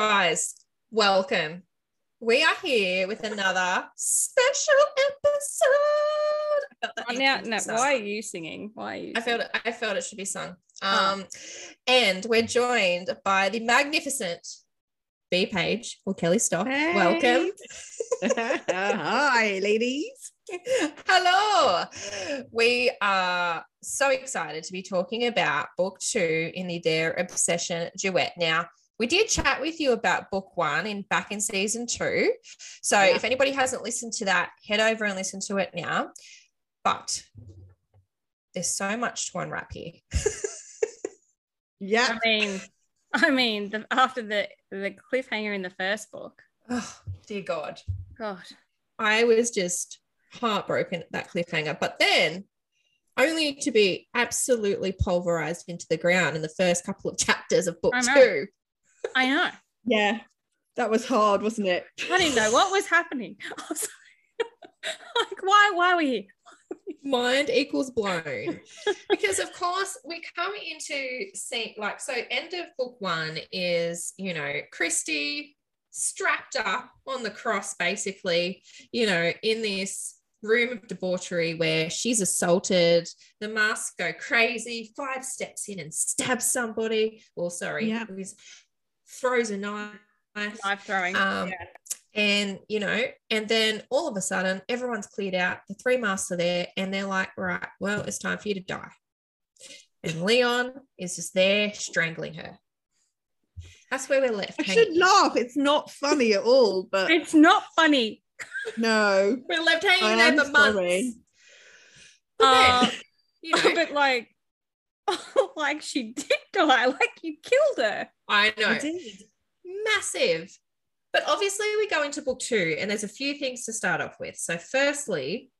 Guys, welcome. We are here with another special episode. I felt that Oh, now, to be no, sung. why are you singing? Why are you? I felt it. I felt it should be sung. Oh. Um, and we're joined by the magnificent B Page or Kelly Stock. Hey. Welcome. Hi, ladies. Hello. We are so excited to be talking about book two in the Their Obsession duet. Now, we did chat with you about book one in back in season two. So Yeah. if anybody hasn't listened to that, head over and listen to it now. But there's so much to unwrap here. Yeah. I mean, I mean, the, after the the cliffhanger in the first book, Oh, dear God. God, I was just heartbroken at that cliffhanger. But then only to be absolutely pulverized into the ground in the first couple of chapters of book two. I know. Yeah. That was hard, wasn't it? I didn't know what was happening. I was like, why? Why are we here? mind equals blown because of course we come into see like so end of book one is you know christy strapped up on the cross basically you know in this room of debauchery where she's assaulted the masks go crazy five steps in and stabs somebody well sorry Yeah. He's- throws a knife Knife throwing. Um, yeah. and you know, and then all of a sudden, everyone's cleared out. The three masks are there, and they're like, "Right, well, it's time for you to die." And Leon is just there strangling her. That's where we're left. I hanging. should laugh. It's not funny at all, but It's not funny. no. We're left hanging I there am for months. sorry. But Uh, then, you know, but like, like she did die. Like you killed her. I know. I did. massive. But obviously, we go into book two, and there's a few things to start off with. So, firstly,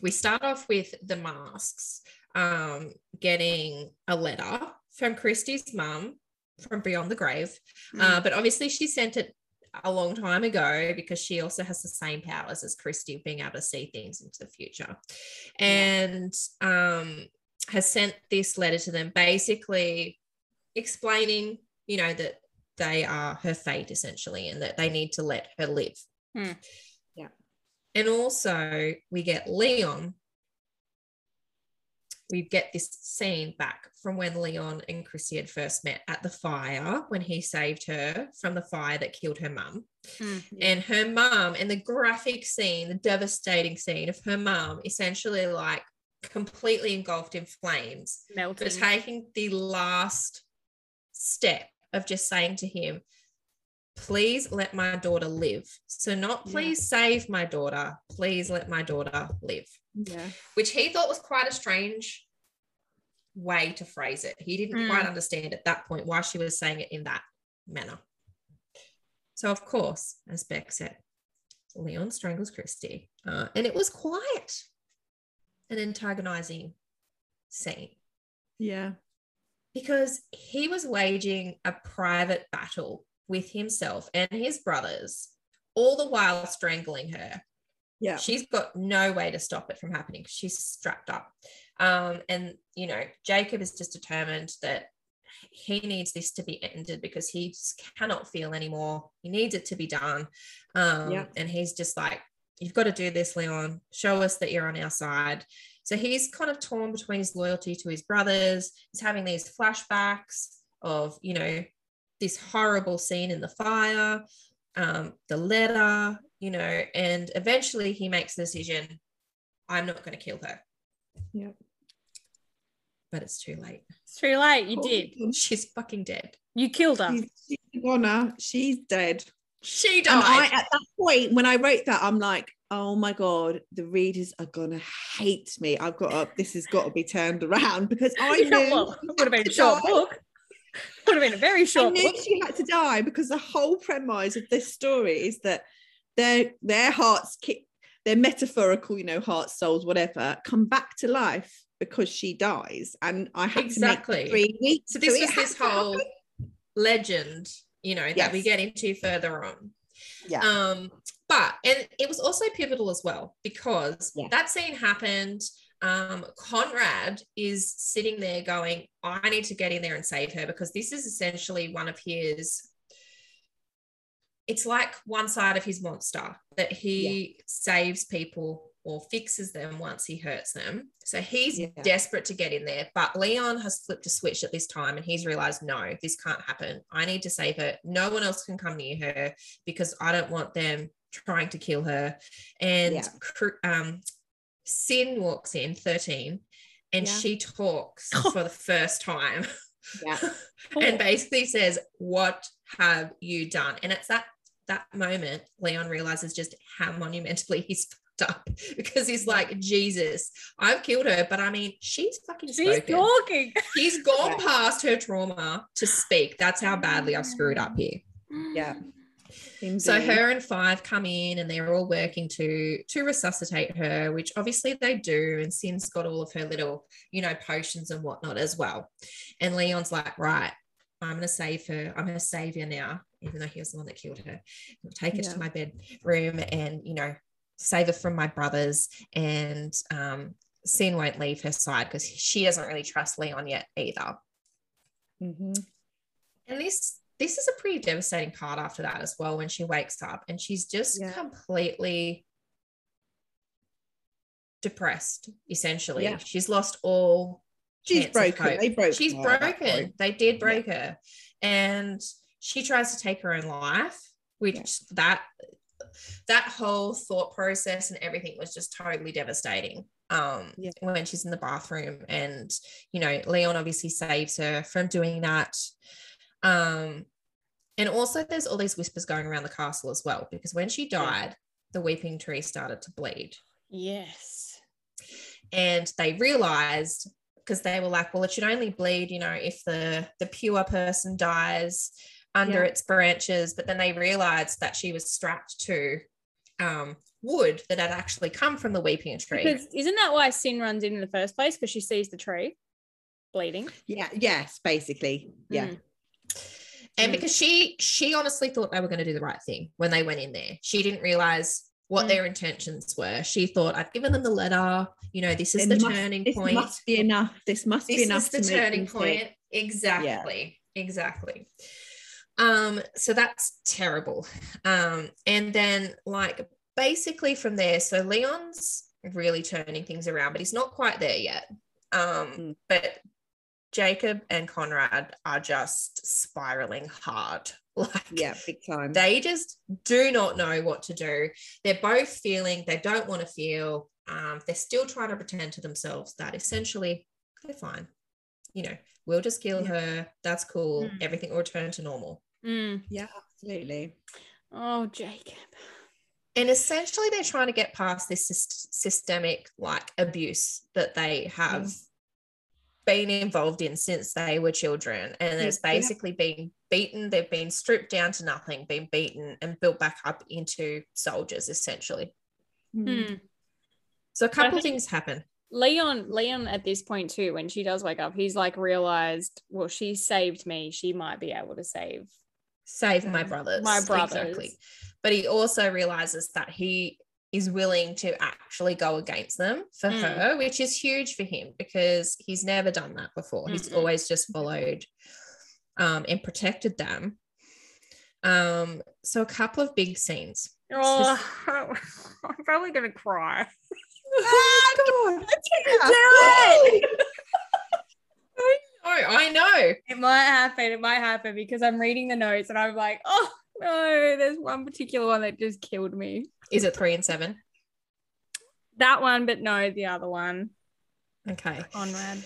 we start off with the masks um, getting a letter from Christy's mum from Beyond the Grave. Uh, but obviously, she sent it a long time ago because she also has the same powers as Christy of being able to see things into the future. And um, has sent this letter to them basically explaining, you know, that they are her fate essentially and that they need to let her live. Hmm. Yeah. And also, we get Leon. We get this scene back from when Leon and Chrissy had first met at the fire when he saved her from the fire that killed her mum. Mm. And her mum, and the graphic scene, the devastating scene of her mum essentially like completely engulfed in flames Melting. but taking the last step of just saying to him, please let my daughter live. So, not Yeah. please save my daughter, please let my daughter live, Yeah. which he thought was quite a strange way to phrase it. He didn't Mm. quite understand at that point why she was saying it in that manner. So, of course, as Beck said, Leon strangles Christy, uh, and it was quite an antagonizing scene Yeah. because he was waging a private battle with himself and his brothers, all the while strangling her. Yeah. She's got no way to stop it from happening. She's strapped up. Um, and, you know, Jacob is just determined that he needs this to be ended because he just cannot feel anymore. He needs it to be done. Um, Yeah. And he's just like, you've got to do this, Leon. Show us that you're on our side. So he's kind of torn between his loyalty to his brothers. He's having these flashbacks of, you know, this horrible scene in the fire, um, the letter, you know, and eventually he makes the decision I'm not going to kill her. Yeah. But it's too late. It's too late. You Oh, did. She's fucking dead. You killed her. She's, she's a goner. She's dead. She And I, died. at that point, when I wrote that, I'm like, oh my God, the readers are going to hate me. I've got to, this has got to be turned around because I knew, well, it would have been a short die. book. Would have been a very short. I knew book. she had to die because the whole premise of this story is that their, their hearts, ki- their metaphorical, you know, hearts, souls, whatever, come back to life because she dies. And I had Exactly. to make three weeks. So this it was this happen. whole legend, you know, that we get into further on. Yeah. Um, but and it was also pivotal as well because Yeah. that scene happened. Um, Conrad is sitting there going, I need to get in there and save her because this is essentially one of his it's like one side of his monster that he saves people or fixes them once he hurts them. So he's Yeah. desperate to get in there. But Leon has flipped a switch at this time and he's realized, no, this can't happen. I need to save her. No one else can come near her because I don't want them trying to kill her. And Yeah. um, Sin walks in, 13, and Yeah. she talks for the first time Yeah. and basically says, What have you done? And it's that that moment Leon realizes just how monumentally he's up because he's like, Jesus, I've killed her, but I mean, she's fucking She's spoken. talking. She's gone Yeah. past her trauma to speak. That's how badly I've screwed up here. Yeah. So her and five come in and they're all working to to resuscitate her, which obviously they do. And Sin's got all of her little, you know, potions and whatnot as well. And Leon's like, right, I'm gonna save her. I'm her savior now, even though he was the one that killed her. I'll take her Yeah. to my bedroom and you know, save her from my brothers. And um Sin won't leave her side because she doesn't really trust Leon yet either. Mhm. And this this is a pretty devastating part after that as well when she wakes up and she's just Yeah. completely depressed essentially. Yeah. She's lost all She's broken. They broke. She's broken. They did break her. And she tries to take her own life, which Yeah. that that whole thought process and everything was just totally devastating. Um Yeah. when she's in the bathroom and you know, Leon obviously saves her from doing that. Um and also there's all these whispers going around the castle as well because when she died, the weeping tree started to bleed Yes. and they realized because they were like well it should only bleed you know if the the pure person dies under Yeah. its branches but then they realized that she was strapped to um wood that had actually come from the weeping tree Because isn't that why Sin runs in in the first place? Because she sees the tree bleeding. Yeah. Yes. Basically. Yeah. Mm. and Mm. because she she honestly thought they were going to do the right thing when they went in there she didn't realize what Mm. their intentions were she thought i've given them the letter you know this is There the must- turning this point This must be enough. This must be enough. this is the to make turning them think. point exactly exactly um so that's terrible um and then like basically from there so leon's really turning things around but he's not quite there yet um Mm. but jacob and conrad are just spiraling hard like Yeah. Big time. they just do not know what to do. They're both feeling they don't want to feel. Um, they're still trying to pretend to themselves that essentially they're fine. You know, we'll just kill Yeah. her. That's cool. Mm. Everything will return to normal. Mm. yeah. Absolutely. Oh, Jacob. And essentially, they're trying to get past this syst- systemic like abuse that they have been involved in since they were children. And it's Yeah. basically been beaten. They've been stripped down to nothing, been beaten and built back up into soldiers, essentially. Mm. Mm. So a couple things happen. Leon, Leon at this point too, when she does wake up, he's like realized, well, she saved me. She might be able to save. Save my brothers. my brothers. Exactly. But he also realizes that he is willing to actually go against them for Mm. her, which is huge for him because he's never done that before. He's Mm-mm. always just followed um, and protected them. Um, so a couple of big scenes. Oh, I'm probably gonna cry. Ah, come on. Oh, I know. It might happen. It might happen because I'm reading the notes and I'm like, oh no, there's one particular one that just killed me. Is it three and seven? That one, but no, the other one, Okay. Conrad.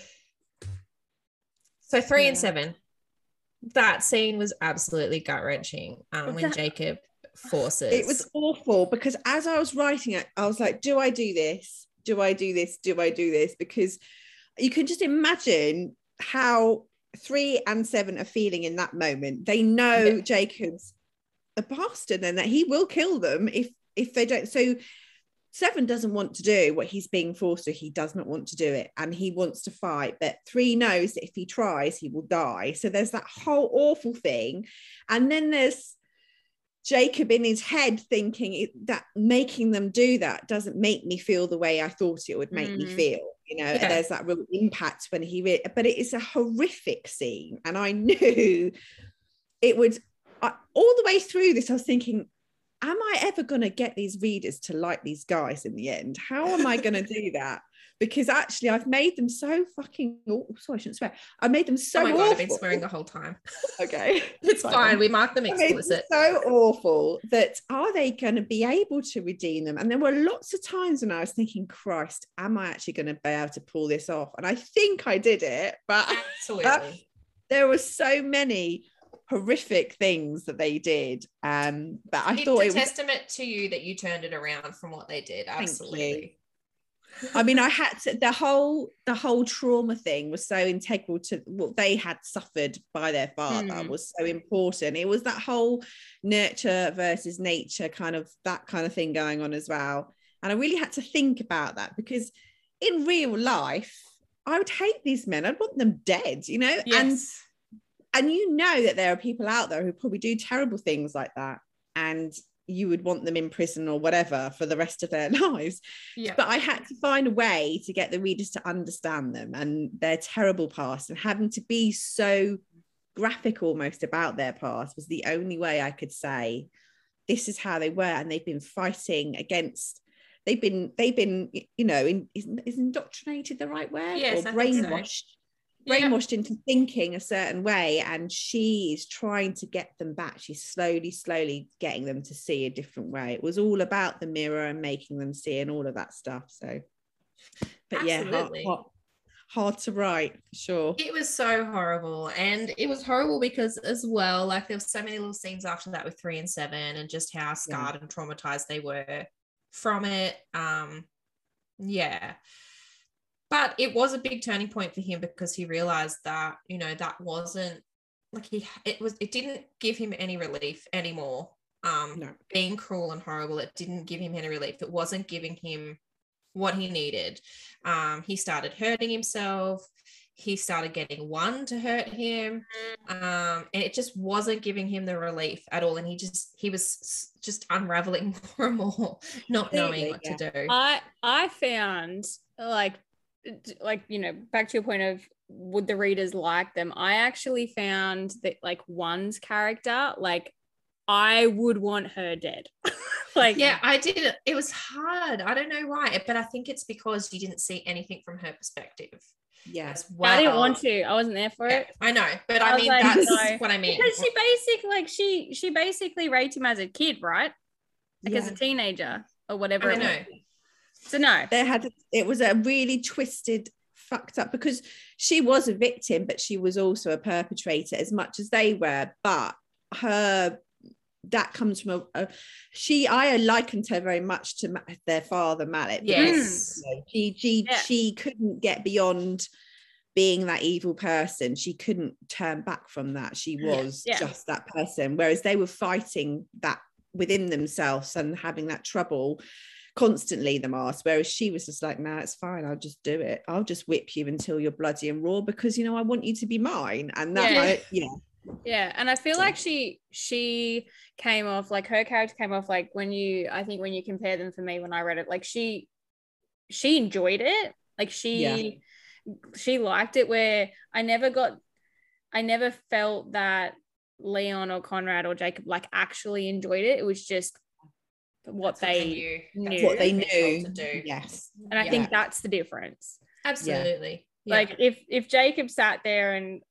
So three and seven. That scene was absolutely gut wrenching. Um, when that- Jacob forces It was awful because as I was writing it, I was like, do I do this? Do I do this? Do I do this? Because you can just imagine how three and seven are feeling in that moment. They know Yeah. Jacob's a bastard and that he will kill them if if they don't. So seven doesn't want to do what he's being forced to. He does not want to do it and he wants to fight. But three knows that if he tries, he will die. So there's that whole awful thing. And then there's Jacob in his head thinking that making them do that doesn't make me feel the way I thought it would make me Mhm. feel. You know, Yeah. there's that real impact when he, re- but it is a horrific scene, and I knew it would I, all the way through this, I was thinking, am I ever going to get these readers to like these guys in the end? How am I going to do that? Because actually, I've made them so fucking. Oh, sorry, I shouldn't swear. I made them so. oh my awful. god, I've been swearing the whole time. Okay, It's fine. We mark them made them explicit. so awful that are they going to be able to redeem them? And there were lots of times when I was thinking, Christ, am I actually going to be able to pull this off? And I think I did it, but Absolutely. there were so many horrific things that they did. Um, but I it's thought a it was testament to you that you turned it around from what they did. Absolutely. I mean, I had to the whole the whole trauma thing was so integral to what they had suffered by their father Hmm. was so important. It was that whole nurture versus nature kind of that kind of thing going on as well. And I really had to think about that because in real life, I would hate these men. I'd want them dead, you know? And and you know that there are people out there who probably do terrible things like that. And you would want them in prison or whatever for the rest of their lives yeah. but I had to find a way to get the readers to understand them and their terrible past and having to be so graphic almost about their past was the only way I could say this is how they were and they've been fighting against they've been they've been you know in, is, is indoctrinated the right word Yes, or so. Brainwashed Yeah. into thinking a certain way and she is trying to get them back she's slowly slowly getting them to see a different way it was all about the mirror and making them see and all of that stuff so but yeah hard, Absolutely. hard, hard to write for sure It was so horrible. And it was horrible because, as well, like there were so many little scenes after that with three and seven and just how scarred and traumatized they were from it. Um, yeah. But it was a big turning point for him because he realized that, you know, that wasn't like he, it was, it didn't give him any relief anymore. Um, no being cruel and horrible, it didn't give him any relief. It wasn't giving him what he needed. Um, he started hurting himself. He started getting one to hurt him. Um, and it just wasn't giving him the relief at all. And he just, he was just unraveling more and more, not knowing what Completely, to do. I I found like d- like you know back to your point of would the readers like them? I actually found that like one's character like I would want her dead. like yeah, I did it. It was hard. I don't know why, but I think it's because you didn't see anything from her perspective yes as well. I didn't want to. I wasn't there for Yeah, it. I know, but I I, mean like, that's no. what I mean. Because she basically like she she basically raped him as a kid, right? Like as a teenager or whatever. I it know. was. So no. there had it was a really twisted fucked up because she was a victim but she was also a perpetrator as much as they were but her that comes from a, a she i likened her very much to Ma- their father mallet Yes. you know, she she Yeah. she couldn't get beyond being that evil person she couldn't turn back from that she Yeah. was Yeah. just that person whereas they were fighting that within themselves and having that trouble constantly the mask whereas she was just like nah it's fine i'll just do it. I'll just whip you until you're bloody and raw because you know i want you to be mine. And that Yeah. I, yeah. Yeah, and I feel like she she came off like her character came off like when you I think when you compare them for me when I read it like she she enjoyed it. Like she she liked it where I never got I never felt that Leon or Conrad or Jacob like actually enjoyed it. It was just what That's what they knew. knew. What they they've knew to do. yes and I Yeah. think that's the difference Absolutely. Yeah. like if if Jacob sat there and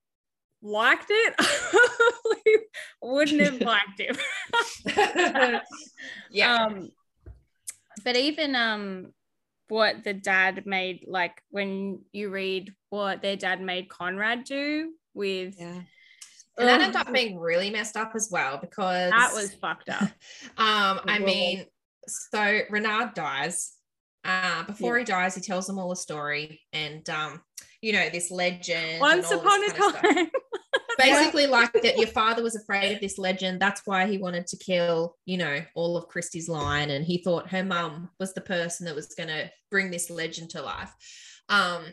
liked it we wouldn't have liked him yeah. um but even um what the dad made like when you read what their dad made conrad do with yeah and that ended up being really messed up as well because that was fucked up. Um I mean so Renard dies uh before Yeah. he dies he tells them all a story and um you know this legend once upon a kind of stuff. time. Basically like that your father was afraid of this legend. That's why he wanted to kill you know all of Christy's line. And he thought her mum was the person that was going to bring this legend to life. Um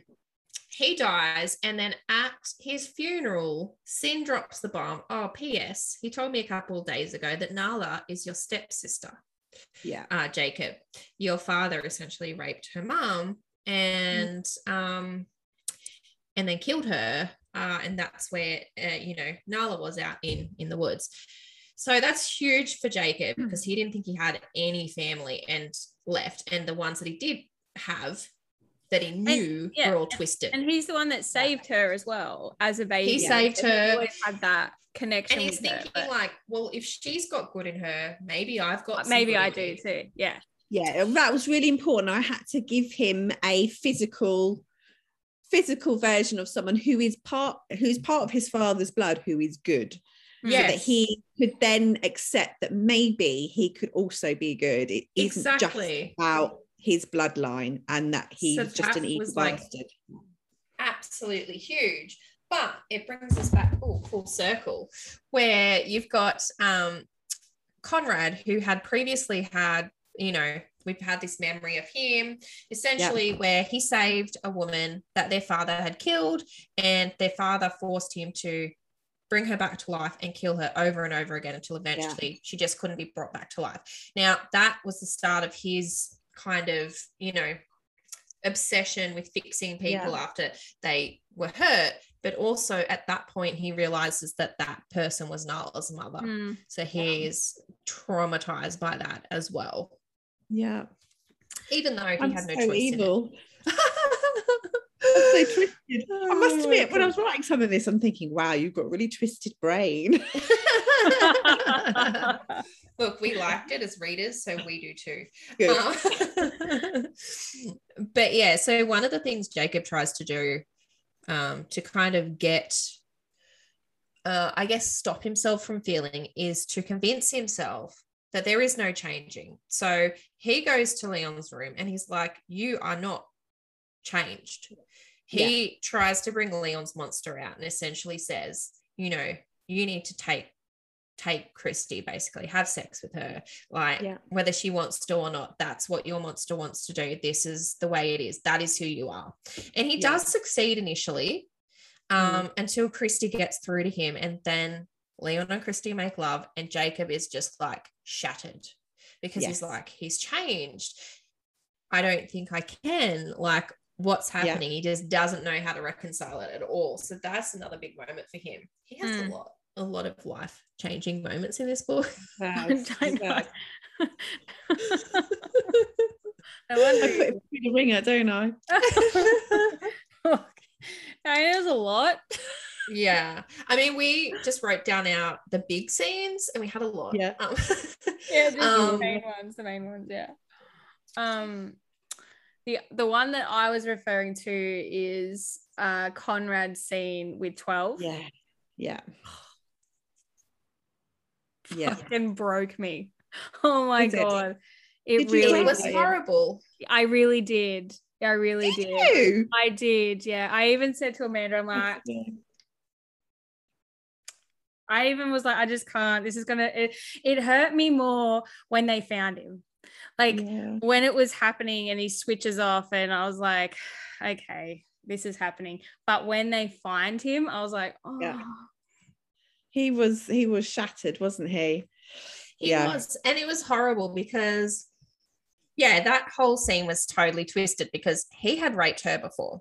he dies and then at his funeral sin drops the bomb oh ps he told me a couple of days ago that nala is your stepsister yeah uh, Jacob, your father essentially raped her mom and um and then killed her. Uh, and that's where uh, you know Nala was out in in the woods. So that's huge for Jacob because he didn't think he had any family and left. And the ones that he did have that he knew yeah, were all twisted. And he's the one that saved her as well as a baby. He saved And her. always had that connection. And he's with her, thinking but like, well, if she's got good in her, maybe I've got maybe I do too. Yeah. yeah that was really important i had to give him a physical physical version of someone who is part who's part of his father's blood who is good so that he could then accept that maybe he could also be good it isn't Exactly. just about his bloodline and that he's So just an evil like- bastard absolutely huge. But it brings us back full, full circle where you've got um, Conrad, who had previously had, you know, we've had this memory of him essentially where he saved a woman that their father had killed, and their father forced him to bring her back to life and kill her over and over again until eventually she just couldn't be brought back to life. Now, that was the start of his kind of, you know, obsession with fixing people after they were hurt. But also at that point, he realizes that that person was Nala's mother. Mm. So he is traumatized by that as well, yeah even though he i'm had no so choice evil so twisted. I must Oh admit, when I was writing some of this, I'm thinking, wow, you've got a really twisted brain. Look, we liked it as readers, so we do too. Um, but yeah, so one of the things Jacob tries to do um, to kind of get, uh, I guess, stop himself from feeling is to convince himself that there is no changing. So he goes to Leon's room and he's like, You are not changed. He tries to bring Leon's monster out and essentially says, You know, you need to take take Christy basically. Have sex with her. Like Yeah. whether she wants to or not that's what your monster wants to do. This is the way it is. That is who you are. And he Yeah. does succeed initially um until Christy gets through to him and then Leon and Christy make love and Jacob is just like shattered because he's like he's changed. I don't think I can. Like what's Yeah. happening he just doesn't know how to reconcile it at all so that's another big moment for him he has Mm. a lot a lot of life changing moments in this book Wow, I know. yeah. No wonder I put the wringer, don't I? I mean, was a lot. yeah i mean we just wrote down our the big scenes and we had a lot Yeah. um, Yeah, just the um, main ones, the main ones, yeah. Um the the one that I was referring to is uh Conrad's scene with 12. Yeah. Yeah. Yeah. Fucking broke me. Oh my Did god. It really it was did. horrible I really did. I really Did did. you? I did, yeah. I even said to Amanda, I'm like, I even was like, I just can't. This is gonna. It, it hurt me more when they found him, like Yeah. when it was happening and he switches off, and I was like, okay, this is happening. But when they find him, I was like, oh, Yeah. He was he was shattered, wasn't he? He Yeah. was, and it was horrible because, yeah, that whole scene was totally twisted because he had raped her before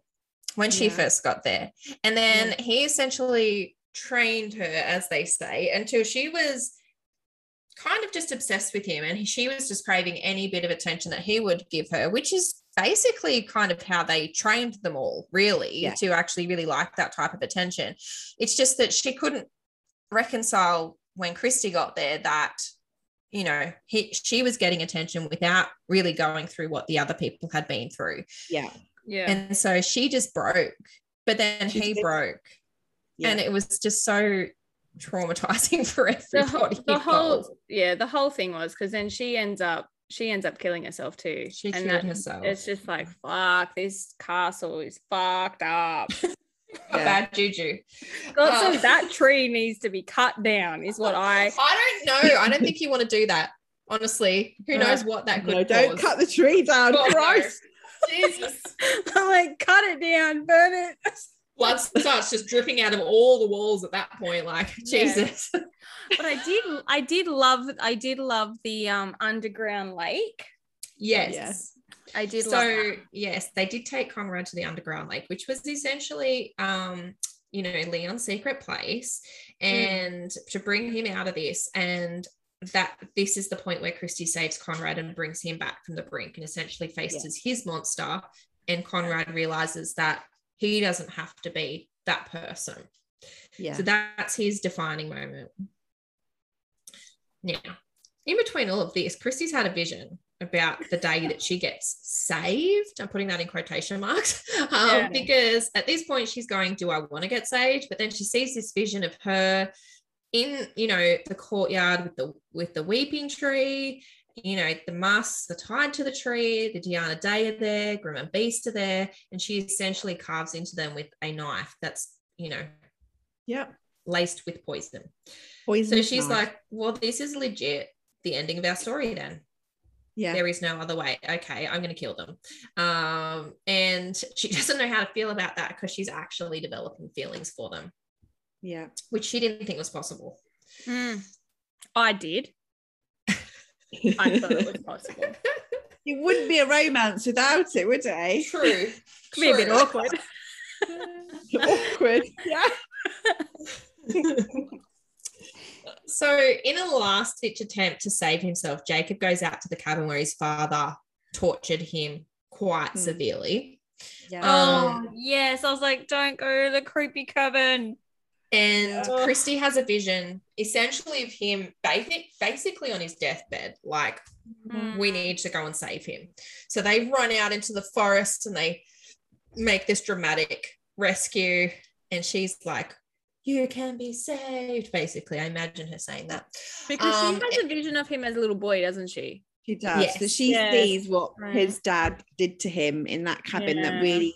when she Yeah. first got there, and then he essentially trained her, as they say, until she was kind of just obsessed with him, and he- she was just craving any bit of attention that he would give her, which is basically kind of how they trained them all, really, Yeah. to actually really like that type of attention. It's just that she couldn't reconcile when Christy got there that you know he she was getting attention without really going through what the other people had been through Yeah. yeah, and so she just broke but then She he did. broke Yeah. and it was just so traumatizing for the, whole, everybody the whole, yeah, the whole thing was because then she ends up, she ends up killing herself too. she and killed that- herself It's just like, fuck, this castle is fucked up. a Yeah. bad juju Got Uh, some, that tree needs to be cut down, is what I. I don't know I don't think you want to do that honestly who Uh, knows what that could No, don't cause. cut the tree down, God, no. Christ. Jesus I'm like, cut it down, burn it. Blood starts just dripping out of all the walls at that point like Yeah. Jesus But I did, I did love, I did love the um underground lake. yes Yeah. I did so that. yes they did take conrad to the underground lake which was essentially um you know leon's secret place and to bring him out of this. And that this is the point where Christy saves Conrad and brings him back from the brink and essentially faces his monster. And Conrad realizes that he doesn't have to be that person. Yeah. So that's his defining moment. Now, in between all of this, Christy's had a vision about the day that she gets saved. I'm putting that in quotation marks um, Yeah. because at this point she's going, Do I want to get saved? But then she sees this vision of her in, you know, the courtyard with the with the weeping tree. You know, the masks are tied to the tree, the Diana Day are there, Grim and Beast are there, and she essentially carves into them with a knife that's, you know, Yeah. laced with poison. Poison So she's knife. like, well, this is legit the ending of our story then. yeah. There is no other way. Okay, I'm going to kill them. Um, and she doesn't know how to feel about that because she's actually developing feelings for them, Yeah. which she didn't think was possible. Mm. I did. I thought it was possible. It wouldn't be a romance without it, would it? True. Could be a bit awkward. Awkward. Yeah. So, in a last ditch attempt to save himself, Jacob goes out to the cabin where his father tortured him quite Hmm. severely. Yeah. Um, oh, yes. I was like, don't go to the creepy cabin. And Yeah. Christy has a vision essentially of him basic, basically on his deathbed. Like, Mm. we need to go and save him. So they run out into the forest and they make this dramatic rescue. And she's like, You can be saved. Basically, I imagine her saying that. Because Um, she has a vision of him as a little boy, doesn't she? She does. So she Yes. sees what Right. his dad did to him in that cabin. Yeah. That really,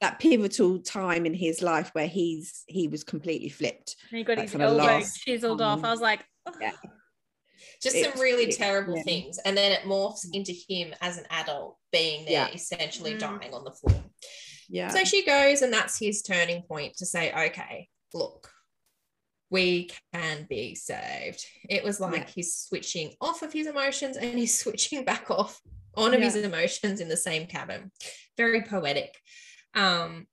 that pivotal time in his life where he's he was completely flipped. And he got That his elbow last chiseled off. I was like, oh, Yeah. Just It's- some really it- terrible yeah. things. And then it morphs into him as an adult being there, Yeah. essentially Mm. dying on the floor. Yeah. So she goes, and that's his turning point to say, okay, look, we can be saved. It was like Yeah. he's switching off of his emotions and he's switching back off on of his emotions in the same cabin. Very poetic. Um,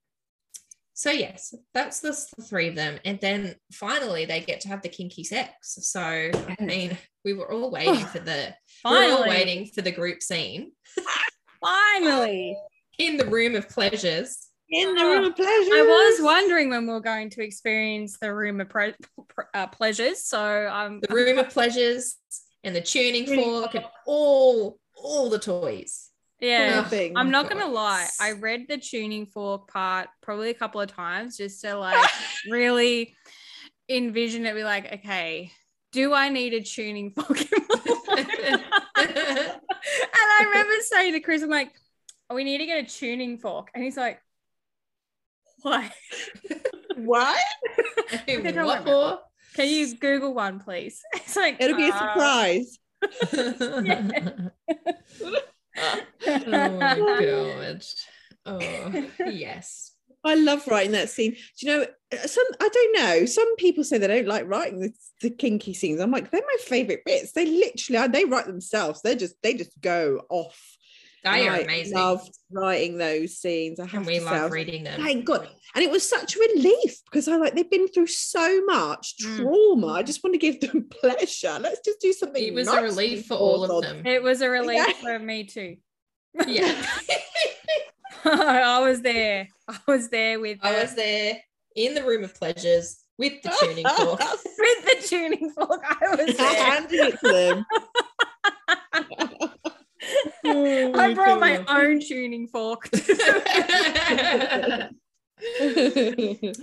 so yes, that's the, the three of them, and then finally they get to have the kinky sex. So I mean, we were all waiting for the we we're all waiting for the group scene finally. in the room of pleasures. in the room of pleasures. I was wondering when we were going to experience the room of pre- pre- uh, pleasures. So I'm the room of pleasures and the tuning Tuning fork and all all the toys. Yeah. Nothing. I'm not gonna lie. I read the tuning fork part probably a couple of times just to like really envision it. Be like, okay, do I need a tuning fork? and I remember saying to Chris, I'm like, oh, we need to get a tuning fork, and he's like, why? What? Okay, what worry Can you Google one, please? It's like It'll be a uh, surprise. Oh my god. Oh yes. I love writing that scene. Do you know uh, some? I don't know. Some people say they don't like writing the, the kinky scenes. I'm like, they're my favorite bits. They literally, they write themselves. They just, they just go off. They are amazing. I amazing. Loved writing those scenes. I have and we to love was reading them. Thank God. And it was such a relief because I like they've been through so much Mm. trauma. I just want to give them pleasure. Let's just do something. It was nice a relief for all of them. It was a relief Yeah. for me too. Yeah. I was there. I was there with I the, was there in the room of pleasures with the tuning fork. with the tuning fork. I was there. Handing it to them. Oh I brought my own tuning fork.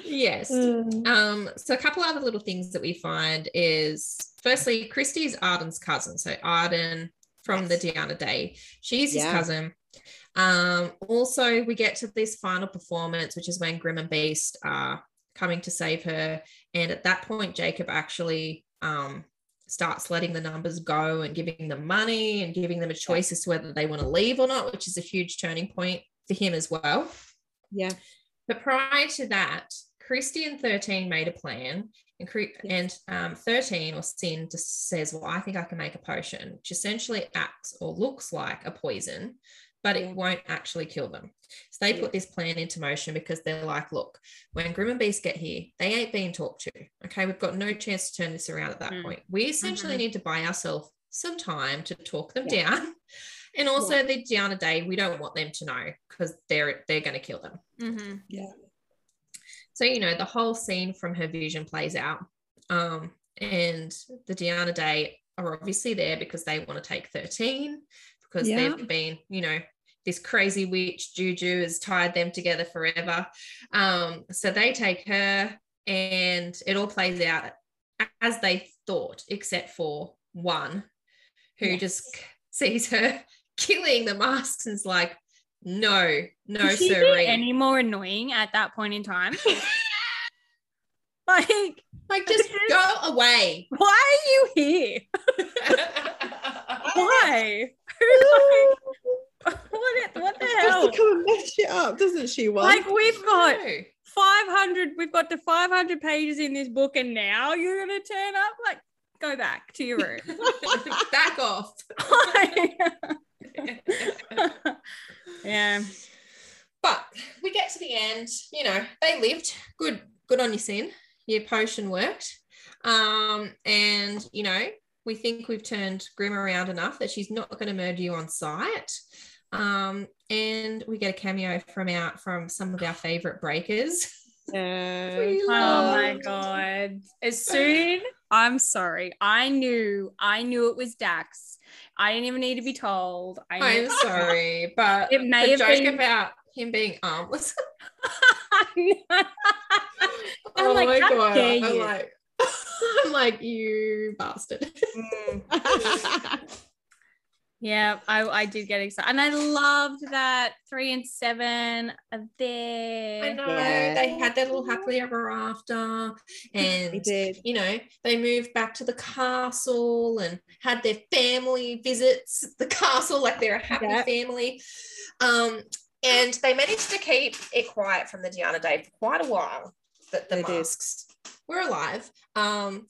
yes. Mm. Um, so a couple other little things that we find is firstly, Christy's Arden's cousin. So Arden from the Diana Day, she's his Yeah. cousin. Um, also we get to this final performance, which is when Grim and Beast are coming to save her. And at that point, Jacob actually um starts letting the numbers go and giving them money and giving them a choice as to whether they want to leave or not, which is a huge turning point for him as well. Yeah. But prior to that, Christy and 13 made a plan. And, and um, 13 or Sin just says, Well, I think I can make a potion, which essentially acts or looks like a poison, but it won't actually kill them. So they Yeah. put this plan into motion because they're like, look, when Grim and Beast get here, they ain't being talked to. Okay, we've got no chance to turn this around at that Mm. point. We essentially Mhm. need to buy ourselves some time to talk them Yeah. down. And also the Diana Day, we don't want them to know because they're they're going to kill them. Mm-hmm. Yeah. So, you know, the whole scene from her vision plays out. Um, and the Diana Day are obviously there because they want to take 13, because Yeah. they've been, you know, this crazy witch Juju has tied them together forever. Um, so they take her and it all plays out as they thought, except for one who Yes. just sees her killing the masks and is like, no, no, be any more annoying at that point in time? like, like, just go away. why are you here? Why? what, what the Just hell? to come and mess shit up, doesn't she? One. Like we've got 500, we've got to 500 pages in this book, and now you're gonna turn up. Like, go back to your room. Back off. yeah. But we get to the end, you know, they lived. Good, good on your sin. Your potion worked. Um, and you know, we think we've turned Grim around enough that she's not going to murder you on sight. Um, and we get a cameo from our from some of our favorite breakers. Yeah. We Oh my god. As soon I'm sorry. I knew I knew it was Dax. I didn't even need to be told. I I'm sorry, but It may the have joke been- about him being armless. I'm oh like, my god! I'm like, I'm like, you bastard. Yeah, I, I did get excited. And I loved that three and seven are there. I know Yeah. they had their little happily ever after, They and did. you know they moved back to the castle and had their family visits at the castle like they're a happy Yeah. family. Um, and they managed to keep it quiet from the Diana Day for quite a while. That the masks. did. Masks were alive. Um,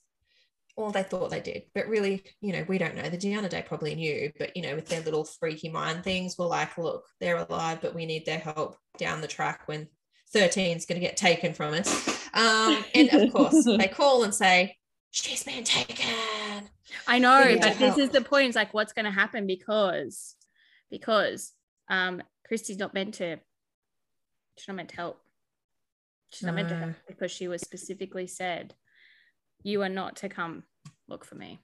well, they thought they did, but really, you know, we don't know. The Diana Day probably knew, but you know, with their little freaky mind things, we're like, look, they're alive, but we need their help down the track when 13 is going to get taken from us. Um, and of course, they call and say, she's been taken. I know, but this help. is the point. It's like, what's going to happen because, because um, Christy's not meant to. She's not meant to help. She's not meant to No. because she was specifically said, "You are not to come look for me."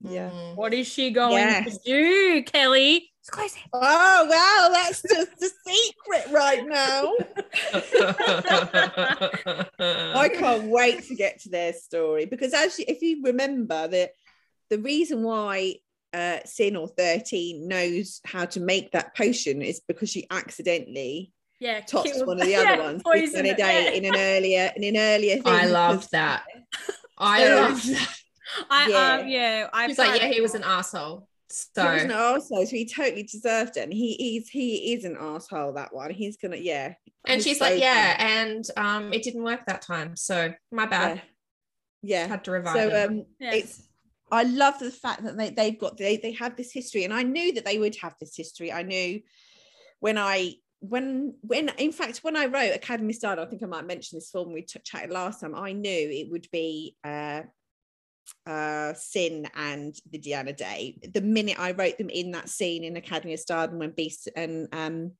Yeah. Mm. What is she going Yes. to do, Kelly? Exclusive. Oh wow, that's just a secret right now. I can't wait to get to their story because as you, if you remember that the reason why uh Sin or 13 knows how to make that potion is because she accidentally Yeah, tops killed- one of the yeah, other ones with poisoned a yeah. in an earlier in an earlier thing. I because that. I So- loved that. I Yeah. um yeah, I He's like, yeah, he was an asshole. So He was an So, arsehole, so he totally deserved it. And he is he is an asshole, that one. He's gonna, yeah. and He's she's like, yeah, and um, it didn't work that time. So my bad. Yeah. Had to revive So him. um Yeah. it's I love the fact that they, they've got they they have this history and I knew that they would have this history. I knew when I when when in fact when I wrote Academy Star, I think I might mention this when we t- chatted last time. I knew it would be uh uh Sin and the Diana Day. The minute I wrote them in that scene in Academy of Stardom when Beast and um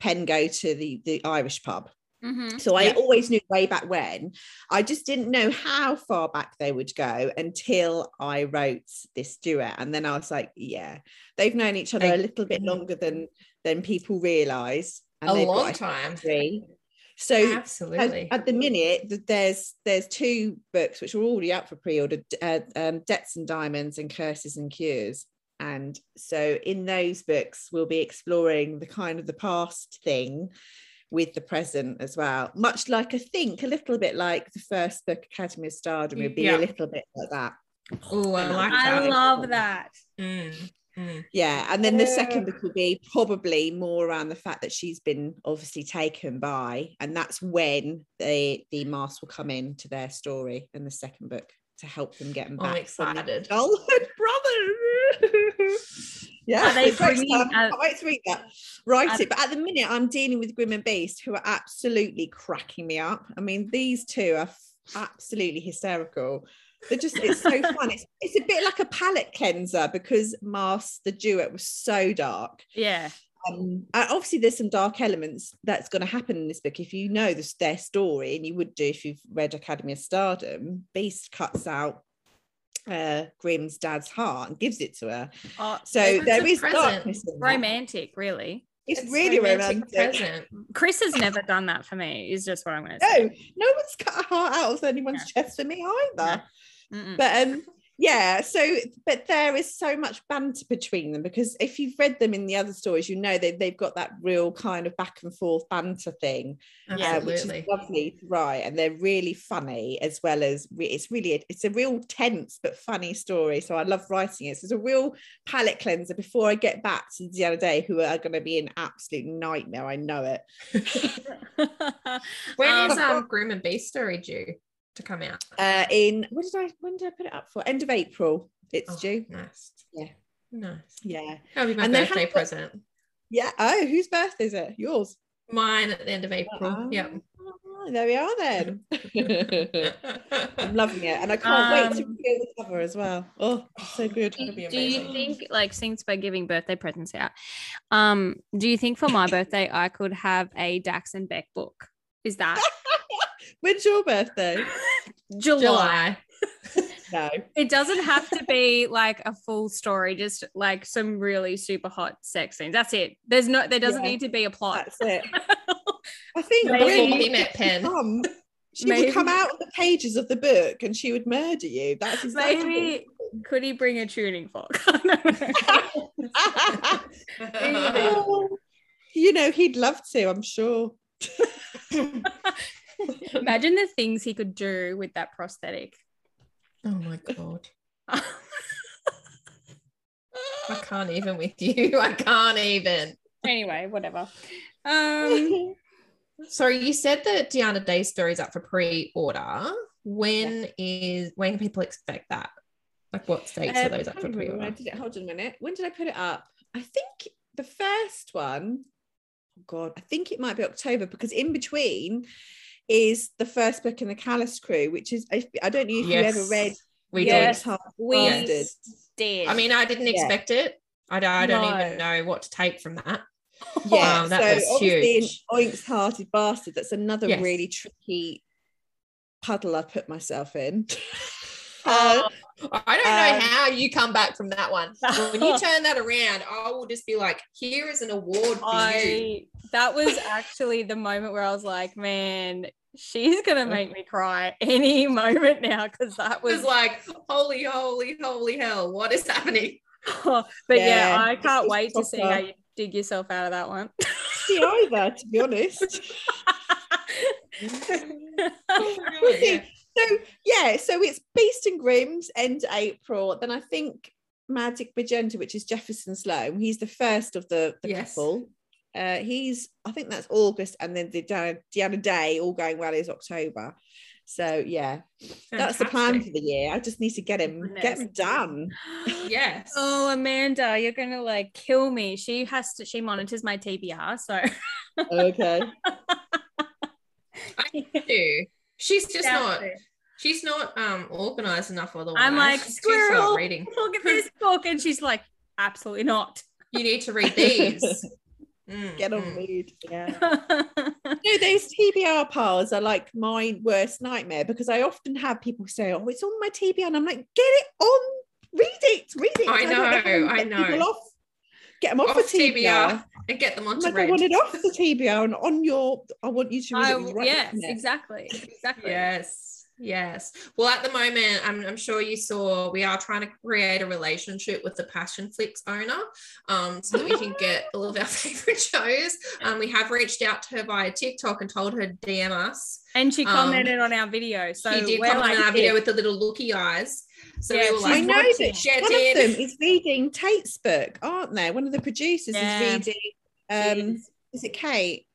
Penn go to the the Irish pub. Mhm. So I Yeah. always knew way back when. I just didn't know how far back they would go until I wrote this duet. And then I was like, yeah, they've known each other a little bit longer than than people realize. And a they've got long time. history. So at, Absolutely. at the minute, there's there's two books which are already out for pre-order: uh, um, Debts and Diamonds and Curses and Cures. And so in those books, we'll be exploring the kind of the past thing with the present as well. Much like I think a little bit like the first book, Academy of Stardom, would be Yeah. a little bit like that. oh, I like I that. love that. Mm, mm. Yeah, and then the second book will be probably more around the fact that she's been obviously taken by, and that's when the the mask will come into their story in the second book to help them get them back. I'm back. from the excited. childhood brother. Yeah, Are they bringing- stuff. are- can't wait to read that. Write are- it. But at the minute, I'm dealing with Grim and Beast, who are absolutely cracking me up. I mean, these two are absolutely hysterical. They're just, it's so fun. It's, it's a bit like a palate cleanser because Mars, the duet, was so dark. Yeah. Um, obviously, there's some dark elements that's going to happen in this book. If you know this, their story, and you would do if you've read Academy of Stardom, Beast cuts out uh, Grim's dad's heart and gives it to her. Oh, So there is present. darkness. Romantic, really. It's, It's really romantic. present. Chris has never done that for me. Is just what I'm going to No, say. no one's cut a heart out of anyone's chest for me either. Mm-mm. But um, yeah. So, but there is so much banter between them because if you've read them in the other stories, you know they they've got that real kind of back and forth banter thing, uh, which is lovely to write, and they're really funny as well as re- it's really it's a real tense but funny story. So I love writing it. So it's a real palate cleanser before I get back to the other day, who are going to be an absolute nightmare. I know it. When is Um, um Grim and Beast story due to come out? Uh, in what did I when did I put it up for? End of April. It's Oh, due. Nice. Yeah. Nice. Yeah. That'll be my And they birthday have got- present. Yeah. Oh, whose birthday is it? Yours. Mine at the end of April. Yep. Ah, there we are then. I'm loving it. And I can't wait to Um, reveal the cover as well. Oh, so good. That'd be do you think like since we're giving birthday presents out um do you think for my birthday i could have a dax and beck book is that When's your birthday? july, July. No. it doesn't have to be like a full story just like some really super hot sex scenes that's it there's no there doesn't Yeah. need to be a plot That's it. I think Maybe- Brie Before he met Pen. come- she Maybe- would come out of the pages of the book and she would murder you. That's exactly maybe could he bring a tuning fork I. Oh, you know, he'd love to, I'm sure. Imagine the things he could do with that prosthetic Oh my god. I can't even with you. I can't even. anyway whatever um So you said that Diana Day story is up for pre-order. When is when can people expect that? Like what states are Um, those up for when I pre-order? did it. Hold on a minute. When did I put it up? I think the first one, oh God, I think it might be October because in between is the first book in the Callus Crew, which is I I don't know if you ever read We Yes. did. We Bastard. did I mean, I didn't Yeah. expect it. I don't, I don't No. even know what to take from that. Yeah, Wow, that so was obviously in huge. Oink's Hearted Bastard, that's another Yes. really tricky puddle I put myself in. Oh, Uh, I don't know um, how you come back from that one. When you turn that around, I will just be like, here is an award for you. That was actually the moment where I was like, man, she's gonna make me cry any moment now because that was was like, holy, holy, holy hell, what is happening? but yeah, Yeah, I can't it's wait to see how you dig yourself out of that one. me either, to be honest. Yeah. So yeah, so it's Beast and Grim's end April. Then I think Magic Magenta, which is Jefferson Sloan. He's the first of the, the Yes. couple. Uh, he's I think that's August, and then the Diana, Diana Day, all going well, is October. So yeah, that's the plan for the year. I just need to get him get him done. Yes. Oh, Amanda, you're gonna like kill me. She has to. She monitors my TBR, so Okay. I do. She's just Down not. to. She's not um organized enough otherwise. I'm like She's squirrel. reading. Look at this book, and she's like, absolutely not. You need to read these. Mm, Get on mm. read. Yeah. No, those TBR piles are like my worst nightmare because I often have people say, "Oh, it's on my TBR," and I'm like, "Get it on, read it, read it." I don't how know, I get people know. Off, get them off, Off the TBR. TBR and get them I'm onto like, I want it off the TBR and on your. I want you to read I, it. right yes, in it. exactly, exactly. Yes. Yes. Well, at the moment, I'm, I'm sure you saw we are trying to create a relationship with the Passionflix owner um, so that we can get all of our favorite shows. Um, we have reached out to her via TikTok and told her to DM us. And she Um, commented on our video, so she did we're comment like, on our video with the little looky eyes. So Yeah, we like, I know that one of them is reading Tate's book, aren't they? One of the producers Yeah. is reading. Um, Jeez. is it Kate?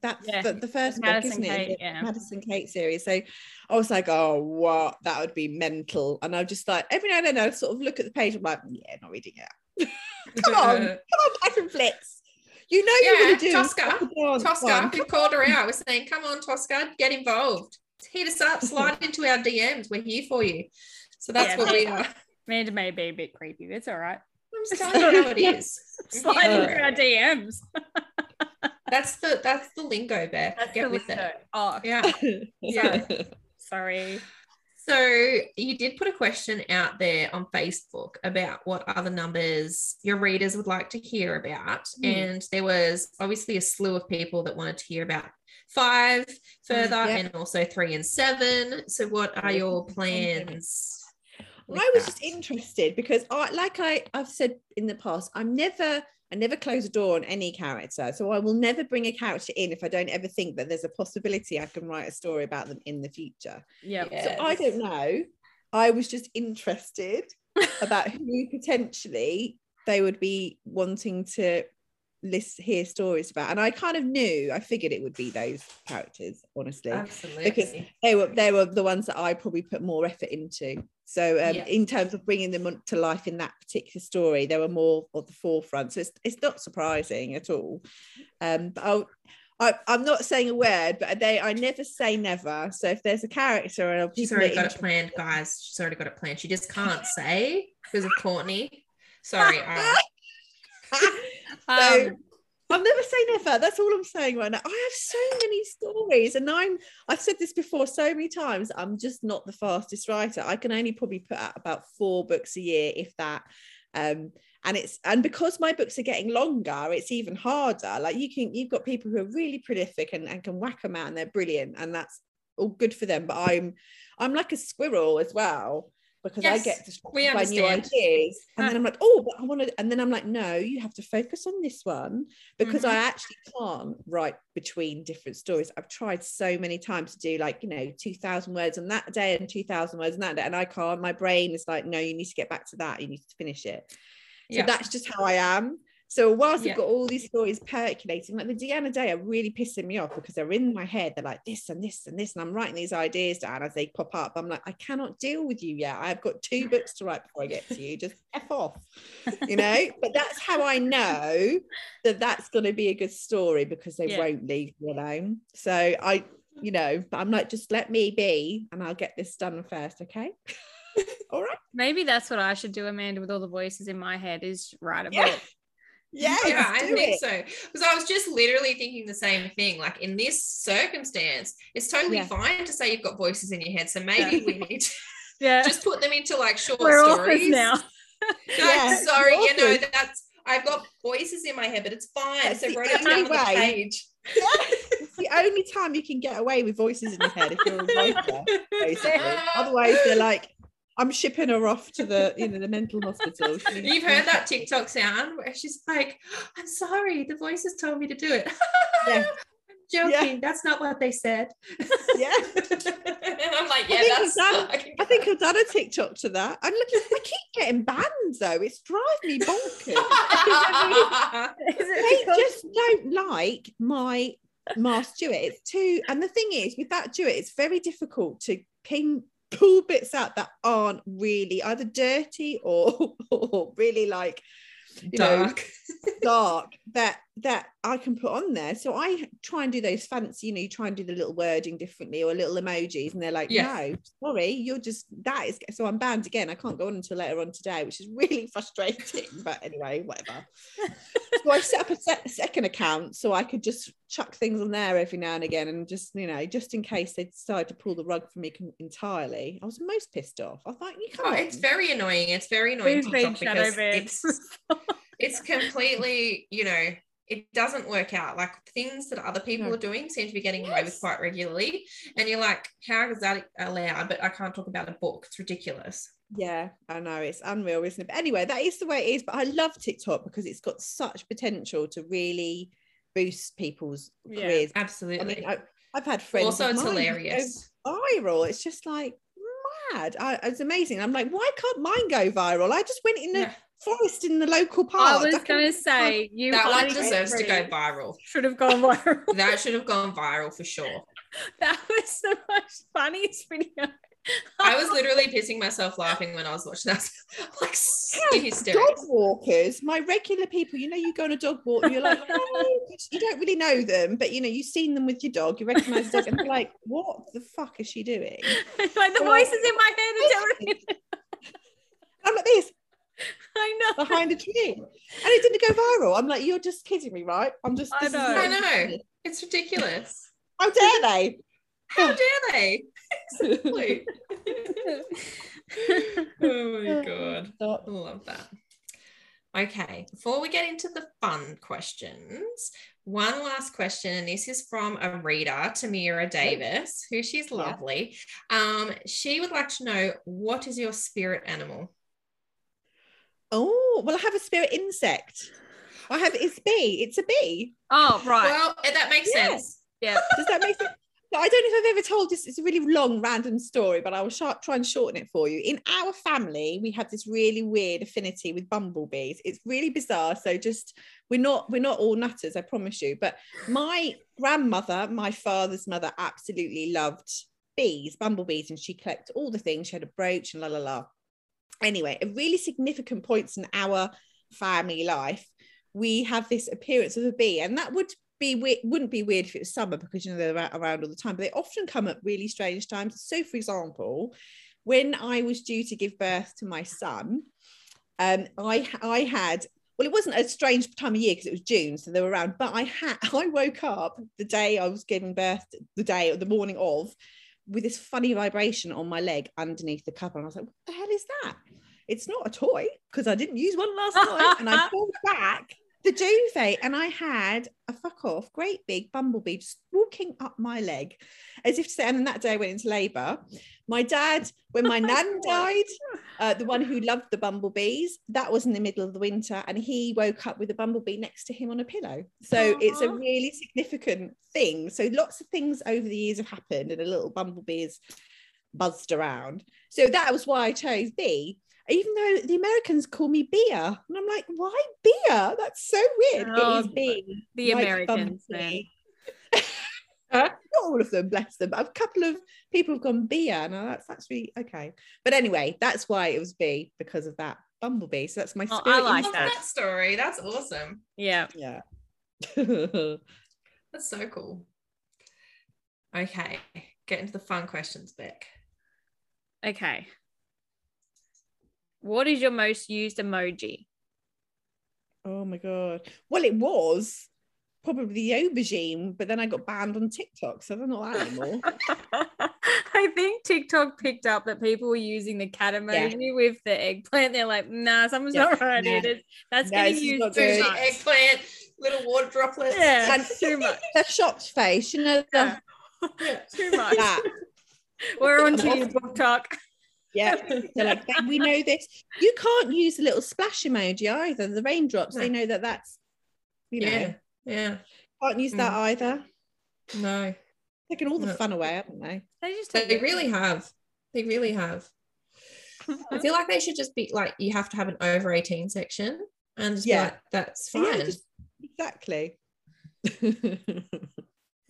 That's Yeah, the, the first book, isn't it? Kate, The yeah. Madison Kate series. So I was like, oh, what? That would be mental. And I just like every now and then I sort of look at the page. I'm like, yeah, not reading it. come on, come on, Catherine Flitz. You know you're going to do Tosca. Tosca, we called her out. We're saying, come on, Tosca, get involved. Hit us up, slide into our DMs. We're here for you. So that's Yeah. what we are. Amanda may be a bit creepy. but It's all right. I'm just telling you how it is. Sliding through our DMs. That's the that's the lingo, Beth. Get with it. Oh, Yeah. Yeah. sorry. So you did put a question out there on Facebook about what other numbers your readers would like to hear about. Mm. And there was obviously a slew of people that wanted to hear about five further yeah. and also three and seven. So what are your plans? I was that? just interested because I like I I've said in the past, I'm never I never close a door on any character. So I will never bring a character in if I don't ever think that there's a possibility I can write a story about them in the future. Yeah. So I don't know. I was just interested about who potentially they would be wanting to list hear stories about. And I kind of knew, I figured it would be those characters, honestly. Absolutely. because they were they were the ones that I probably put more effort into. So um, Yeah. in terms of bringing them to life in that particular story, they were more at the forefront. So it's it's not surprising at all. Um, but I'll, I, I'm not saying a word, but they I never say never. So if there's a character and She's already got it planned, guys. She's already got it planned. She just can't say because of Courtney. Sorry. Um, I've never say never. That's all I'm saying right now. I have so many stories, and I'm I've said this before so many times. I'm just not the fastest writer. I can only probably put out about four books a year, if that. Um, and it's and because my books are getting longer, it's even harder. Like you can you've got people who are really prolific and, and can whack them out and they're brilliant, and that's all good for them. But I'm I'm like a squirrel as well because I get distracted by new ideas. And then I'm like, oh, but I want to, and then I'm like, no, you have to focus on this one because Mhm. I actually can't write between different stories. I've tried so many times to do like, you know, 2000 words on that day and 2000 words on that day, and I can't. My brain is like, no, you need to get back to that. You need to finish it. So Yeah. that's just how I am. So whilst Yeah. I've got all these stories percolating, like the Diana Day are really pissing me off because they're in my head. They're like this and this and this, and I'm writing these ideas down as they pop up. I'm like, I cannot deal with you yet. I've got two books to write before I get to you. Just f off, you know. but that's how I know that that's going to be a good story because they Yeah. won't leave me alone. So I, you know, but I'm like, just let me be, and I'll get this done first, okay? all right. maybe that's what I should do, Amanda, with all the voices in my head is write a Yeah. book. Yeah, yeah, I think it. so. Because I was just literally thinking the same thing. Like in this circumstance, it's totally Yeah. fine to say you've got voices in your head. So maybe we need to Yeah. just put them into like short We're stories. now. No, Yeah, sorry, you know, that's I've got voices in my head, but it's fine. That's so the write it down on the page. it's the only time you can get away with voices in your head if you're a writer, basically. Otherwise, they're like, I'm shipping her off to the, you know, the mental hospital. You've heard that TikTok sound where she's like, I'm sorry, the voices told me to do it. Yeah. I'm joking. That's not what they said. Yeah. and I'm like, yeah, think that's done- I, I think. I've done a TikTok to that. And look, I keep getting banned though. It's driving me bonkers. They just don't like my Mars Stewart. It's too, and the thing is, with that Jewett, it's very difficult to pin pull bits out that aren't really either dirty or, or really like you know dark. dark that that I can put on there. So I try and do those fancy, you know, you try and do the little wording differently or little emojis, and they're like, Yeah. no, sorry, you're just that is so I'm banned again. I can't go on until later on today, which is really frustrating. but anyway, whatever. so I set up a se- second account so I could just chuck things on there every now and again, and just you know, just in case they decide to pull the rug from me con- entirely. I was most pissed off. I thought, you come Oh, it's very annoying. It's very annoying We've been TikTok shadow because it's it's completely, you know, it doesn't work out. Like things that other people No. are doing seem to be getting away with quite regularly. And you're like, how is that allowed? But I can't talk about a book. It's ridiculous. Yeah, I know it's unreal, isn't it? But anyway, that is the way it is. But I love TikTok because it's got such potential to really boost people's Yeah, careers. I Absolutely. mean, I, I've had friends. also, it's mine who go hilarious. Viral. It's just like mad. I, it's amazing. I'm like, why can't mine go viral? I just went in the Yeah. Forest in the local park. I was going to say you That one deserves to go viral. Should have gone viral. That should have gone viral for sure. that was the most funniest video. I was literally pissing myself laughing when I was watching that. like Yeah, dog walkers, my regular people, you know, you go on a dog walk and you're like, oh, you don't really know them, but you know, you've seen them with your dog, you recognize the dog, and they're like, what the fuck is she doing? like the Well, voices in my head are telling me. I'm like this I know. behind a tree, and it didn't go viral. I'm like, you're just kidding me, right? I'm just. I know. I know. It's ridiculous. How dare they? How dare they? Exactly. oh my god. I love that. Okay, before we get into the fun questions, one last question, and this is from a reader, Tamira Davis, who she's Yeah. lovely. Um, she would like to know what is your spirit animal? Oh, well, I have a spirit insect. I have it's bee. It's a bee. oh, right. Well, eh, that makes Yeah. sense. yeah. Does that make sense? I don't know if I've ever told this. It's a really long, random story, but I will sh- try and shorten it for you. In our family, we have this really weird affinity with bumblebees. It's really bizarre. So just we're not we're not all nutters, I promise you. But my grandmother, my father's mother, absolutely loved bees, bumblebees, and she collected all the things. She had a brooch and la la la. Anyway, at really significant points in our family life, we have this appearance of a bee, and that would be weird, wouldn't be weird if it was summer because you know they're around all the time, but they often come at really strange times. So, for example, when I was due to give birth to my son, um, I I had well, it wasn't a strange time of year because it was June, so they were around. But I had I woke up the day I was giving birth, the day or the morning of, with this funny vibration on my leg underneath the cover, and I was like, "What the hell is that?" It's not a toy because I didn't use one last night, and I pulled back the duvet and I had a fuck off, great big bumblebee just walking up my leg as if to say, and then that day I went into labour. My dad, when my nan died, uh, the one who loved the bumblebees, that was in the middle of the winter, and he woke up with a bumblebee next to him on a pillow. So it's a really significant thing. So lots of things over the years have happened, and a little bumblebee has buzzed around. So that was why I chose bee. Even though the Americans call me beer, and I'm like, why beer? That's so weird. Oh, it is bee. the like Americans, bumblebee. Not all of them, bless them. But a couple of people have gone beer. No, that's actually okay. But anyway, that's why it was B because of that bumblebee. So that's my Oh, I like that. that story. That's awesome. Yeah. Yeah. That's so cool. Okay, get into the fun questions, Beck. Okay. What is your most used emoji? oh my god. Well, it was probably the aubergine, but then I got banned on TikTok, so I don't know that anymore. I think TikTok picked up that people were using the cat emoji with the eggplant. They're like, nah, something's Yeah, not right here. nah. That's No, getting this is used too good. Much. eggplant, little water droplets. Yeah, And- too much. the shocked face, you know, the, Yeah. Too much. that. We're on to you, BookTok. Yeah. They're like, we know this. You can't use a little splash emoji either, the raindrops. They know that that's, you know, yeah, yeah. can't use that mm. either. No, Taking all the No. fun away, haven't they? They just they really have. They really have. I feel like they should just be like you have to have an over 18 section and Yeah. like, that's Yeah, fine. just- exactly.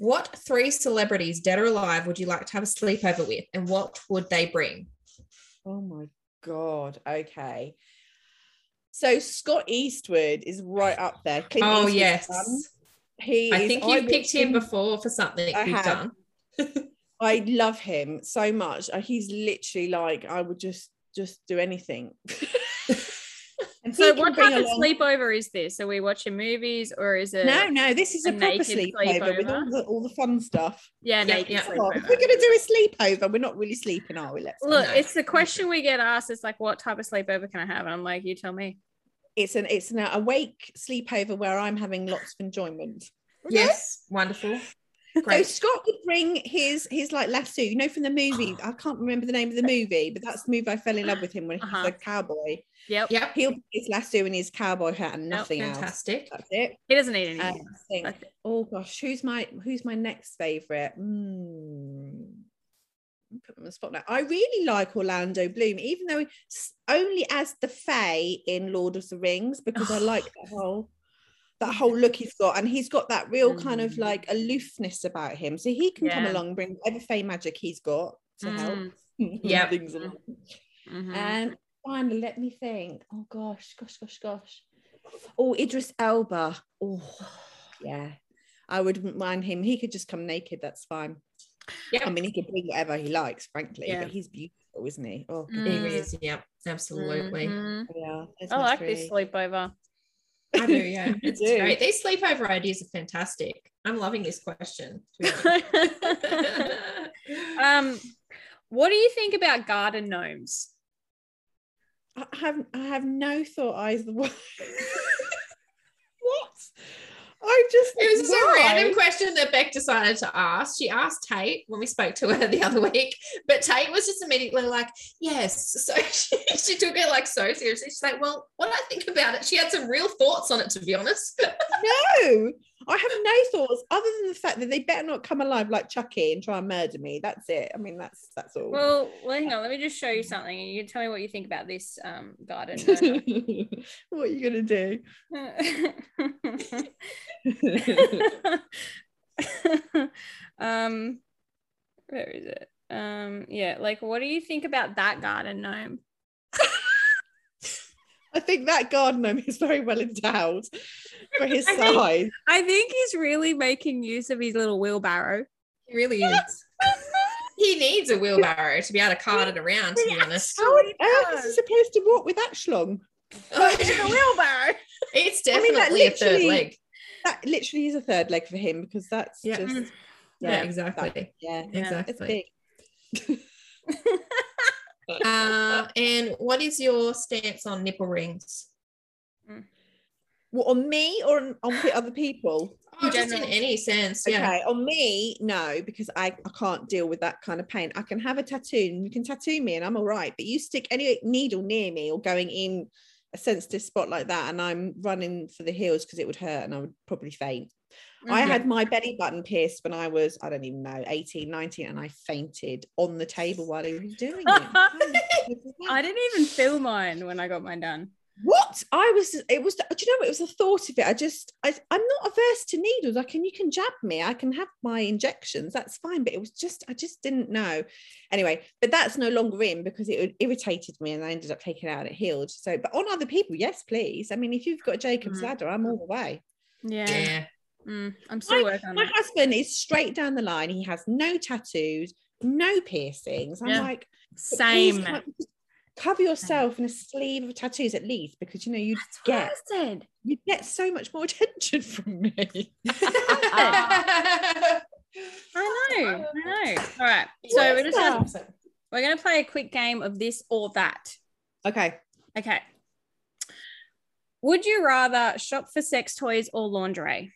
What three celebrities, dead or alive, would you like to have a sleepover with, and what would they bring? Oh my god. Okay. So Scott Eastwood is right up there. Clint oh Eastwood's yes, son. He I think you've picked him before for something I you've have. done. I love him so much. Uh, He's literally like I would just just do anything. and So what bring type of sleepover is this? Are we watching movies or is it No, no, this is a a, proper naked sleepover, with all the all the fun stuff. yeah, Yeah, naked yeah. If we're gonna do a sleepover, we're not really sleeping, are we? Let's Look, No. it's the question we get asked. It's like, what type of sleepover can I have? And I'm like, you tell me. it's an it's an awake sleepover where I'm having lots of enjoyment. Okay? Yes, wonderful. So Scott would bring his his like lasso, you know, from the movie. I can't remember the name of the movie, but that's the movie I fell in love with him when he Uh-huh. was a cowboy. Yep. Yep. He'll put his lasso and his cowboy hat and Yep, nothing else. Fantastic. That's it. He doesn't need anything. Uh, else. Think- oh gosh, who's my who's my next favorite? Mm. Put him on the spot now. I really like Orlando Bloom, even though only as the Fae in Lord of the Rings, because I like that whole that whole look he's got, and he's got that real kind of Mm. like aloofness about him. So he can come along, bring whatever Fae magic he's got to help. yeah Things along. Mhm. And finally, let me think. Oh gosh, gosh, gosh, gosh. Oh, Idris Elba. Oh, yeah. I wouldn't mind him. He could just come naked. That's fine. yeah I mean, he could bring whatever he likes, frankly. Yeah. But he's beautiful, isn't he? Oh, Mm. He is. Yep. Absolutely. Mhm. yeah. there's I my like three. This sleepover. I do. Yeah. It's do. great. These sleepover ideas are fantastic. I'm loving this question. to be honest. um, what do you think about garden gnomes? I have I have no thought either way. what? I just It was just a random question that Beck decided to ask. She asked Tate when we spoke to her the other week, but Tate was just immediately like, "Yes." So she, she took it like so seriously. She's like, "Well, what I think about it?" She had some real thoughts on it, to be honest. No, I have no thoughts other than the fact that they better not come alive like Chucky and try and murder me. That's it. I mean, that's that's all. Well, well, hang on. Let me just show you something, and you can tell me what you think about this um, garden what are you gonna do? um, where is it? Um, yeah, like what do you think about that garden gnome? I think that garden gnome is very well endowed for his I think- size. I think he's really making use of his little wheelbarrow. He really is. he needs a wheelbarrow to be able to cart it around. To be honest, How on He earth is he supposed to walk with that schlong? It's a wheelbarrow. it's I mean, that definitely a third literally- leg. That literally is a third leg for him because that's Yeah. just Mm. Yeah, exactly. that- yeah, Yeah. it's Exactly. Uh, and what is your stance on nipple rings? What on me or on, on other people? Oh, just in any sense, yeah. Okay, on me, no, because I, I can't deal with that kind of pain. I can have a tattoo and you can tattoo me and I'm all right, but you stick any needle near me or going in a sensitive spot like that and I'm running for the heels because it would hurt and I would probably faint. I Mhm. had my belly button pierced when I was, I don't even know, 18, 19, and I fainted on the table while he was doing it. I didn't even feel mine when I got mine done. what I was, it was, do you know what? It was the thought of it. I just, I, I'm not averse to needles. I can, you can jab me. I can have my injections. That's fine. But it was just, I just didn't know. Anyway, but that's no longer in because it irritated me and I ended up taking it out and it healed. So, but on other people, yes, please. I mean, if you've got Jacob's Mm. ladder, I'm all the way. Yeah. Yeah. Mm, I'm still working on My husband is straight down the line. He has no tattoos, no piercings. I'm Yeah. like, Same. can't you just cover yourself in a sleeve of tattoos at least because you know you That's what I get said. you get so much more attention from me. I know. I know. All right. So we're just gonna, we're gonna play a quick game of this or that. Okay. Okay. Would you rather shop for sex toys or lingerie?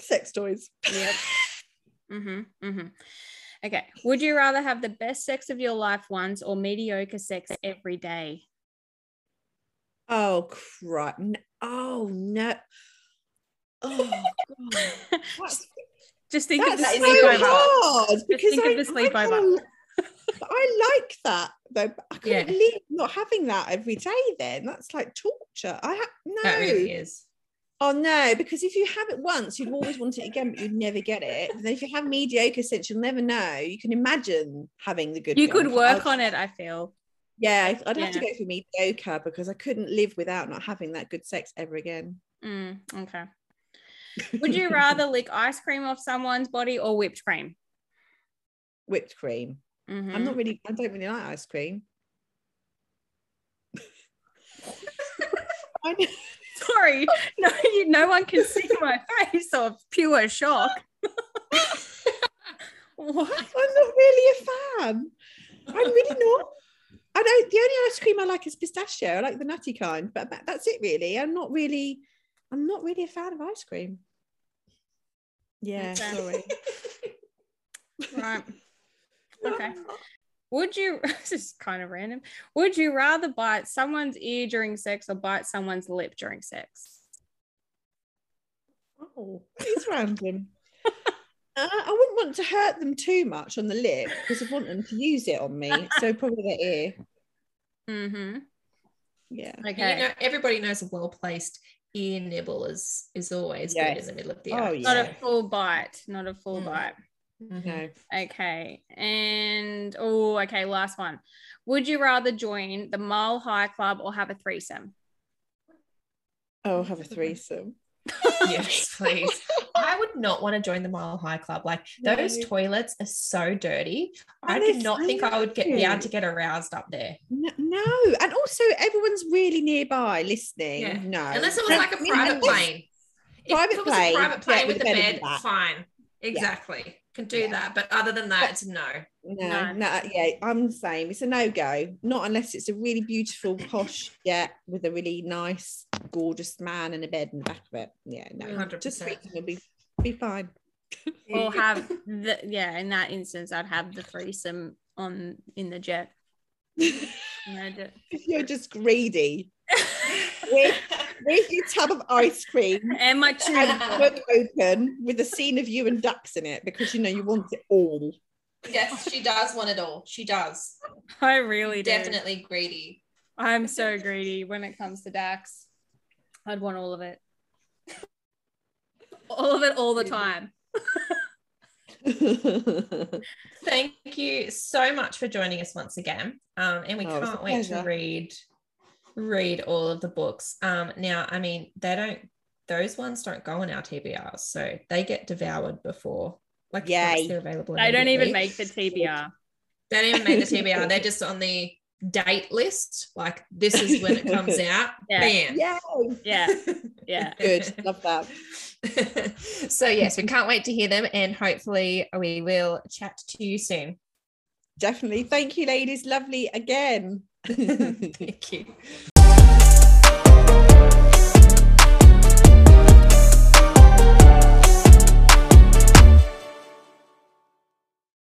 Sex toys. Yep. mm-hmm. Mm-hmm. Okay. Would you rather have the best sex of your life once or mediocre sex every day? Oh crap. Oh no. Oh god. That's, Just think of the that's sleepover. so hard because think of I, the I sleepover. kinda- I like that though. But I couldn't Yeah. not having that every day. Then that's like torture. I ha- no. That really is. Oh no, because if you have it once, you'd always want it again, but you'd never get it. And if you have mediocre sex, you'll never know. You can imagine having the good. You could work I'd- on it, I feel. Yeah, I'd- I'd have to go for mediocre because I couldn't live without not having that good sex ever again. Mm, okay. Would you rather lick ice cream off someone's body or whipped cream? whipped cream? Mhm. I'm not really. I don't really like ice cream. Sorry. No, you, no one can see my face of pure shock. what? I'm not really a fan. I'm really not. I don't. The only ice cream I like is pistachio. I like the nutty kind, but that's it really. I'm not really. I'm not really a fan of ice cream. Yeah, sorry. Right. Okay. Would you? This is kind of random. Would you rather bite someone's ear during sex or bite someone's lip during sex? Oh, it's random. Uh, I wouldn't want to hurt them too much on the lip because I want them to use it on me. So probably the ear. Mm-hmm. Yeah. Okay. You know, everybody knows a well placed ear nibble is is always Yes. good in the middle of the Oh, yeah. Not a full bite. Not a full Mm. bite. Mhm. No. Okay. And oh, okay, last one. Would you rather join the Mile High Club or have a threesome? Oh, have a threesome. yes, please. I would not want to join the Mile High Club. Like those No. toilets are so dirty. I And do it's- not I think I would get be able to get aroused up there. No, no. and also everyone's really nearby listening. Yeah. No, Unless it was like a private plane. Private if it was plane, private plane yeah, with with a a bed bed, fine. Exactly. Can do Yeah. that. But other than that, it's a no. No, No. no, yeah, I'm the same. It's a no go. Not unless it's a really beautiful, posh jet with a really nice, gorgeous man and a bed in the back of it. Yeah, no, 100%. just threesome will be be fine. Or have the yeah, in that instance, I'd have the threesome on in the jet. You're just greedy. with, with your tub of ice cream and my and tuna. book open with a scene of you and Dax in it because you know you want it all. yes, she does want it all. She does. I really do. Definitely greedy. I'm so greedy when it comes to Dax. I'd want all of it. all of it all the time. Thank you so much for joining us once again. Um, and we Oh, it was a can't wait to read read all of the books. Um, now, I mean, they don't those ones don't go on our TBRs, so they get devoured before like once Yay. they're available. They don't even make the TBR. They don't even make the TBR. They're just on the date list. Like this is when it comes out. Yeah. Bam. Yay! Yeah, yeah. Good. Love that. so yes, we can't wait to hear them, and hopefully we will chat to you soon. Definitely. Thank you, ladies. Lovely again. Thank you.